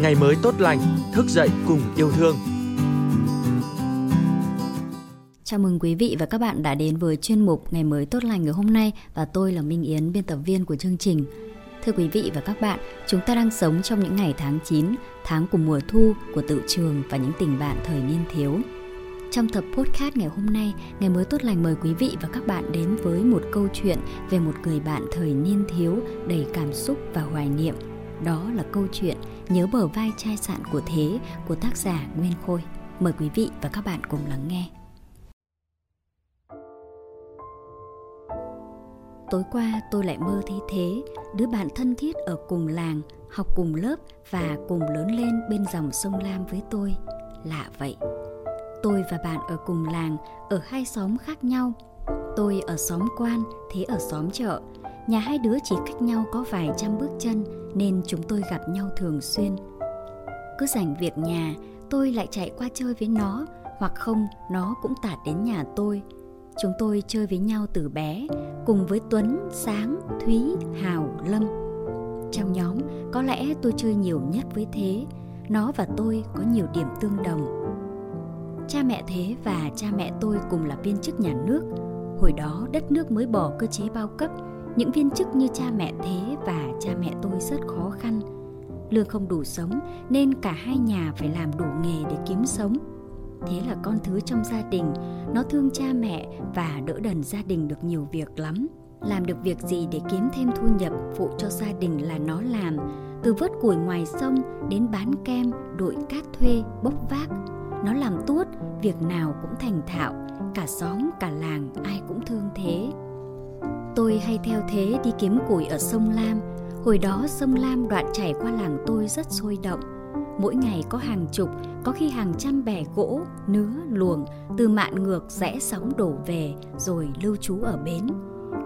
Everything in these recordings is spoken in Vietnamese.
ngày mới tốt lành, thức dậy cùng yêu thương. Chào mừng quý vị và các bạn đã đến với chuyên mục Ngày mới tốt lành ngày hôm nay và tôi là Minh Yến, biên tập viên của chương trình. Thưa quý vị và các bạn, chúng ta đang sống trong những ngày tháng 9, tháng của mùa thu, của tự trường và những tình bạn thời niên thiếu. Trong tập podcast ngày hôm nay, ngày mới tốt lành mời quý vị và các bạn đến với một câu chuyện về một người bạn thời niên thiếu đầy cảm xúc và hoài niệm. Đó là câu chuyện Nhớ bờ vai chai sạn của thế của tác giả Nguyên Khôi. Mời quý vị và các bạn cùng lắng nghe. Tối qua tôi lại mơ thấy thế, đứa bạn thân thiết ở cùng làng, học cùng lớp và cùng lớn lên bên dòng sông Lam với tôi. Lạ vậy, Tôi và bạn ở cùng làng, ở hai xóm khác nhau. Tôi ở xóm quan, thế ở xóm chợ. Nhà hai đứa chỉ cách nhau có vài trăm bước chân nên chúng tôi gặp nhau thường xuyên. Cứ rảnh việc nhà, tôi lại chạy qua chơi với nó, hoặc không nó cũng tạt đến nhà tôi. Chúng tôi chơi với nhau từ bé, cùng với Tuấn, Sáng, Thúy, Hào, Lâm. Trong nhóm, có lẽ tôi chơi nhiều nhất với Thế. Nó và tôi có nhiều điểm tương đồng Cha mẹ Thế và cha mẹ tôi cùng là viên chức nhà nước. Hồi đó đất nước mới bỏ cơ chế bao cấp, những viên chức như cha mẹ Thế và cha mẹ tôi rất khó khăn. Lương không đủ sống nên cả hai nhà phải làm đủ nghề để kiếm sống. Thế là con thứ trong gia đình, nó thương cha mẹ và đỡ đần gia đình được nhiều việc lắm. Làm được việc gì để kiếm thêm thu nhập phụ cho gia đình là nó làm, từ vớt củi ngoài sông đến bán kem, đội cát thuê, bốc vác, nó làm tuốt việc nào cũng thành thạo cả xóm cả làng ai cũng thương thế tôi hay theo thế đi kiếm củi ở sông lam. Hồi đó sông lam đoạn chảy qua làng tôi rất sôi động. Mỗi ngày có hàng chục, có khi hàng trăm bè gỗ, nứa, luồng từ mạn ngược rẽ sóng đổ về rồi lưu trú ở bến.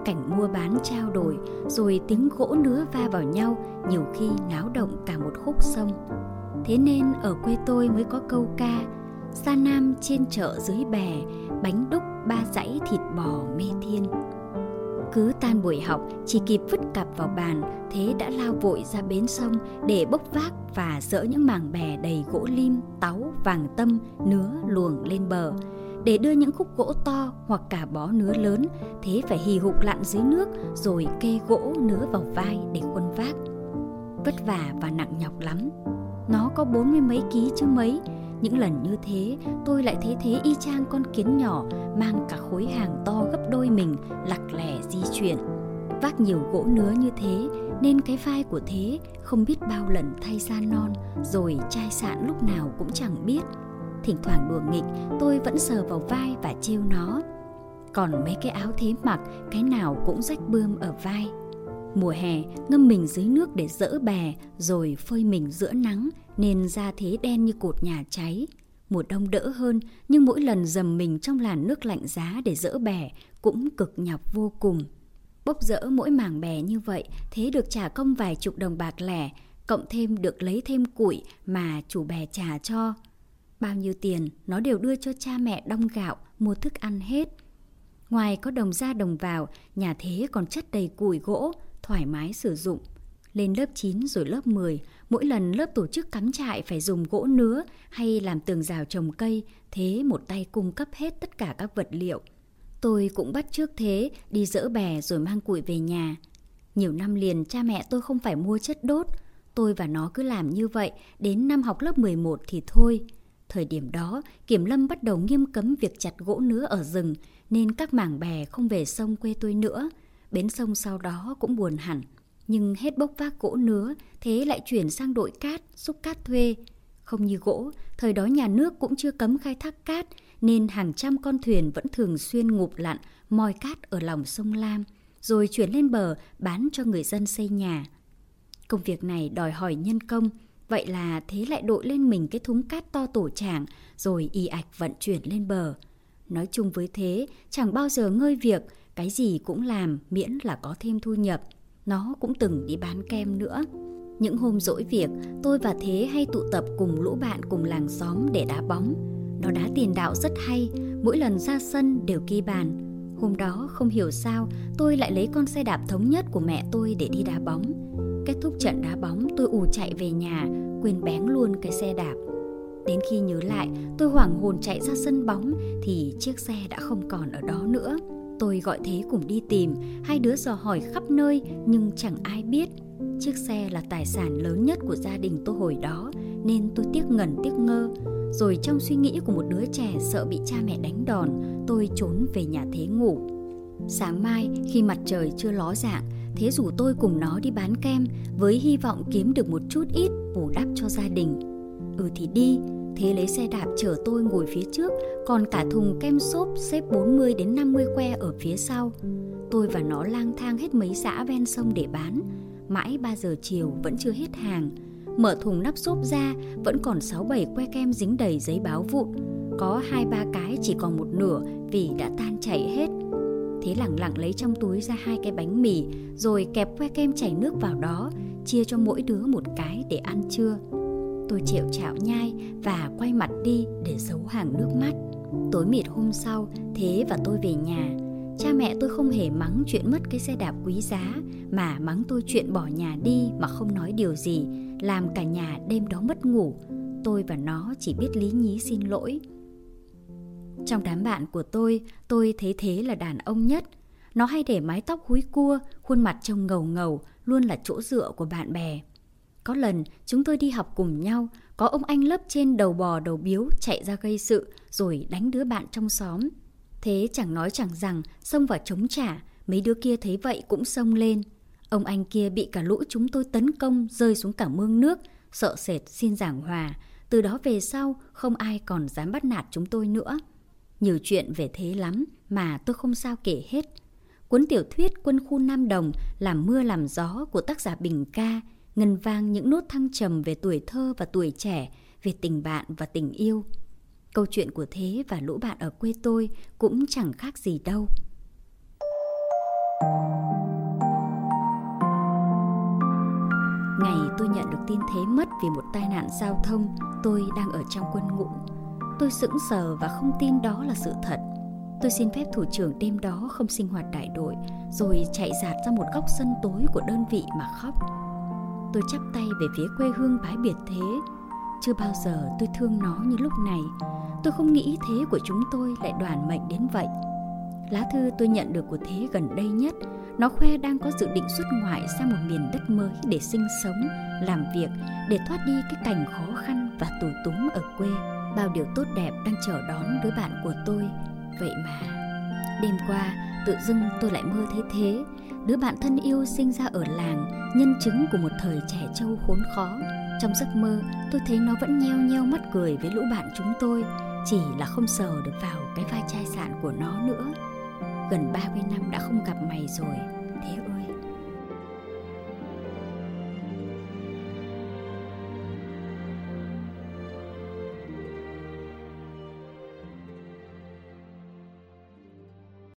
Cảnh mua bán trao đổi, rồi tiếng gỗ nứa va vào nhau, nhiều khi náo động cả một khúc sông. Thế nên ở quê tôi mới có câu ca xa nam trên chợ dưới bè, bánh đúc ba dãy thịt bò mê thiên cứ tan buổi học, chỉ kịp vứt cặp vào bàn, thế đã lao vội ra bến sông để bốc vác và dỡ những mảng bè đầy gỗ lim táu vàng tâm, nứa luồng lên bờ. Để đưa những khúc gỗ to hoặc cả bó nứa lớn, thế phải hì hục lặn dưới nước rồi kê gỗ nứa vào vai để khuân vác. Vất vả và nặng nhọc lắm. Nó có bốn mươi mấy ký chứ mấy những lần như thế, tôi lại thấy thế y chang con kiến nhỏ mang cả khối hàng to gấp đôi mình lặc lẻ di chuyển. Vác nhiều gỗ nứa như thế nên cái vai của thế không biết bao lần thay da non rồi chai sạn lúc nào cũng chẳng biết. Thỉnh thoảng đùa nghịch tôi vẫn sờ vào vai và trêu nó. Còn mấy cái áo thế mặc cái nào cũng rách bươm ở vai. Mùa hè ngâm mình dưới nước để dỡ bè rồi phơi mình giữa nắng nên da thế đen như cột nhà cháy. Mùa đông đỡ hơn, nhưng mỗi lần dầm mình trong làn nước lạnh giá để dỡ bè cũng cực nhọc vô cùng. Bốc dỡ mỗi mảng bè như vậy, thế được trả công vài chục đồng bạc lẻ, cộng thêm được lấy thêm củi mà chủ bè trả cho. Bao nhiêu tiền nó đều đưa cho cha mẹ đong gạo, mua thức ăn hết. Ngoài có đồng ra đồng vào, nhà thế còn chất đầy củi gỗ, thoải mái sử dụng. Lên lớp 9 rồi lớp 10, mỗi lần lớp tổ chức cắm trại phải dùng gỗ nứa hay làm tường rào trồng cây, thế một tay cung cấp hết tất cả các vật liệu. Tôi cũng bắt trước thế, đi dỡ bè rồi mang củi về nhà. Nhiều năm liền cha mẹ tôi không phải mua chất đốt, tôi và nó cứ làm như vậy, đến năm học lớp 11 thì thôi. Thời điểm đó, Kiểm Lâm bắt đầu nghiêm cấm việc chặt gỗ nứa ở rừng, nên các mảng bè không về sông quê tôi nữa. Bến sông sau đó cũng buồn hẳn nhưng hết bốc vác gỗ nứa, thế lại chuyển sang đội cát, xúc cát thuê. Không như gỗ, thời đó nhà nước cũng chưa cấm khai thác cát, nên hàng trăm con thuyền vẫn thường xuyên ngụp lặn, moi cát ở lòng sông Lam, rồi chuyển lên bờ bán cho người dân xây nhà. Công việc này đòi hỏi nhân công, vậy là thế lại đội lên mình cái thúng cát to tổ trảng, rồi y ạch vận chuyển lên bờ. Nói chung với thế, chẳng bao giờ ngơi việc, cái gì cũng làm miễn là có thêm thu nhập. Nó cũng từng đi bán kem nữa. Những hôm rỗi việc, tôi và Thế hay tụ tập cùng lũ bạn cùng làng xóm để đá bóng. Nó đá tiền đạo rất hay, mỗi lần ra sân đều ghi bàn. Hôm đó không hiểu sao tôi lại lấy con xe đạp thống nhất của mẹ tôi để đi đá bóng. Kết thúc trận đá bóng, tôi ù chạy về nhà, quên bén luôn cái xe đạp. Đến khi nhớ lại, tôi hoảng hồn chạy ra sân bóng thì chiếc xe đã không còn ở đó nữa. Tôi gọi thế cùng đi tìm, hai đứa dò hỏi khắp nơi nhưng chẳng ai biết. Chiếc xe là tài sản lớn nhất của gia đình tôi hồi đó nên tôi tiếc ngẩn tiếc ngơ. Rồi trong suy nghĩ của một đứa trẻ sợ bị cha mẹ đánh đòn, tôi trốn về nhà thế ngủ. Sáng mai khi mặt trời chưa ló dạng, thế rủ tôi cùng nó đi bán kem với hy vọng kiếm được một chút ít bù đắp cho gia đình. Ừ thì đi, Thế lấy xe đạp chở tôi ngồi phía trước, còn cả thùng kem xốp xếp 40 đến 50 que ở phía sau. Tôi và nó lang thang hết mấy xã ven sông để bán. Mãi 3 giờ chiều vẫn chưa hết hàng. Mở thùng nắp xốp ra, vẫn còn 6-7 que kem dính đầy giấy báo vụn. Có hai ba cái chỉ còn một nửa vì đã tan chảy hết. Thế lẳng lặng lấy trong túi ra hai cái bánh mì, rồi kẹp que kem chảy nước vào đó, chia cho mỗi đứa một cái để ăn trưa tôi chịu chạo nhai và quay mặt đi để giấu hàng nước mắt. Tối mịt hôm sau, Thế và tôi về nhà. Cha mẹ tôi không hề mắng chuyện mất cái xe đạp quý giá, mà mắng tôi chuyện bỏ nhà đi mà không nói điều gì, làm cả nhà đêm đó mất ngủ. Tôi và nó chỉ biết lý nhí xin lỗi. Trong đám bạn của tôi, tôi thấy Thế là đàn ông nhất. Nó hay để mái tóc húi cua, khuôn mặt trông ngầu ngầu, luôn là chỗ dựa của bạn bè. Có lần chúng tôi đi học cùng nhau, có ông anh lớp trên đầu bò đầu biếu chạy ra gây sự rồi đánh đứa bạn trong xóm. Thế chẳng nói chẳng rằng xông vào chống trả, mấy đứa kia thấy vậy cũng xông lên. Ông anh kia bị cả lũ chúng tôi tấn công rơi xuống cả mương nước, sợ sệt xin giảng hòa. Từ đó về sau không ai còn dám bắt nạt chúng tôi nữa. Nhiều chuyện về thế lắm mà tôi không sao kể hết. Cuốn tiểu thuyết Quân khu Nam Đồng làm mưa làm gió của tác giả Bình Ca ngân vang những nốt thăng trầm về tuổi thơ và tuổi trẻ, về tình bạn và tình yêu. Câu chuyện của Thế và lũ bạn ở quê tôi cũng chẳng khác gì đâu. Ngày tôi nhận được tin Thế mất vì một tai nạn giao thông, tôi đang ở trong quân ngũ. Tôi sững sờ và không tin đó là sự thật. Tôi xin phép thủ trưởng đêm đó không sinh hoạt đại đội, rồi chạy dạt ra một góc sân tối của đơn vị mà khóc tôi chắp tay về phía quê hương bái biệt thế. Chưa bao giờ tôi thương nó như lúc này. Tôi không nghĩ thế của chúng tôi lại đoàn mệnh đến vậy. Lá thư tôi nhận được của thế gần đây nhất, nó khoe đang có dự định xuất ngoại sang một miền đất mới để sinh sống, làm việc, để thoát đi cái cảnh khó khăn và tù túng ở quê. Bao điều tốt đẹp đang chờ đón đứa bạn của tôi. Vậy mà, đêm qua tự dưng tôi lại mơ thế thế đứa bạn thân yêu sinh ra ở làng, nhân chứng của một thời trẻ trâu khốn khó. Trong giấc mơ, tôi thấy nó vẫn nheo nheo mắt cười với lũ bạn chúng tôi, chỉ là không sờ được vào cái vai chai sạn của nó nữa. Gần 30 năm đã không gặp mày rồi, thế ơi.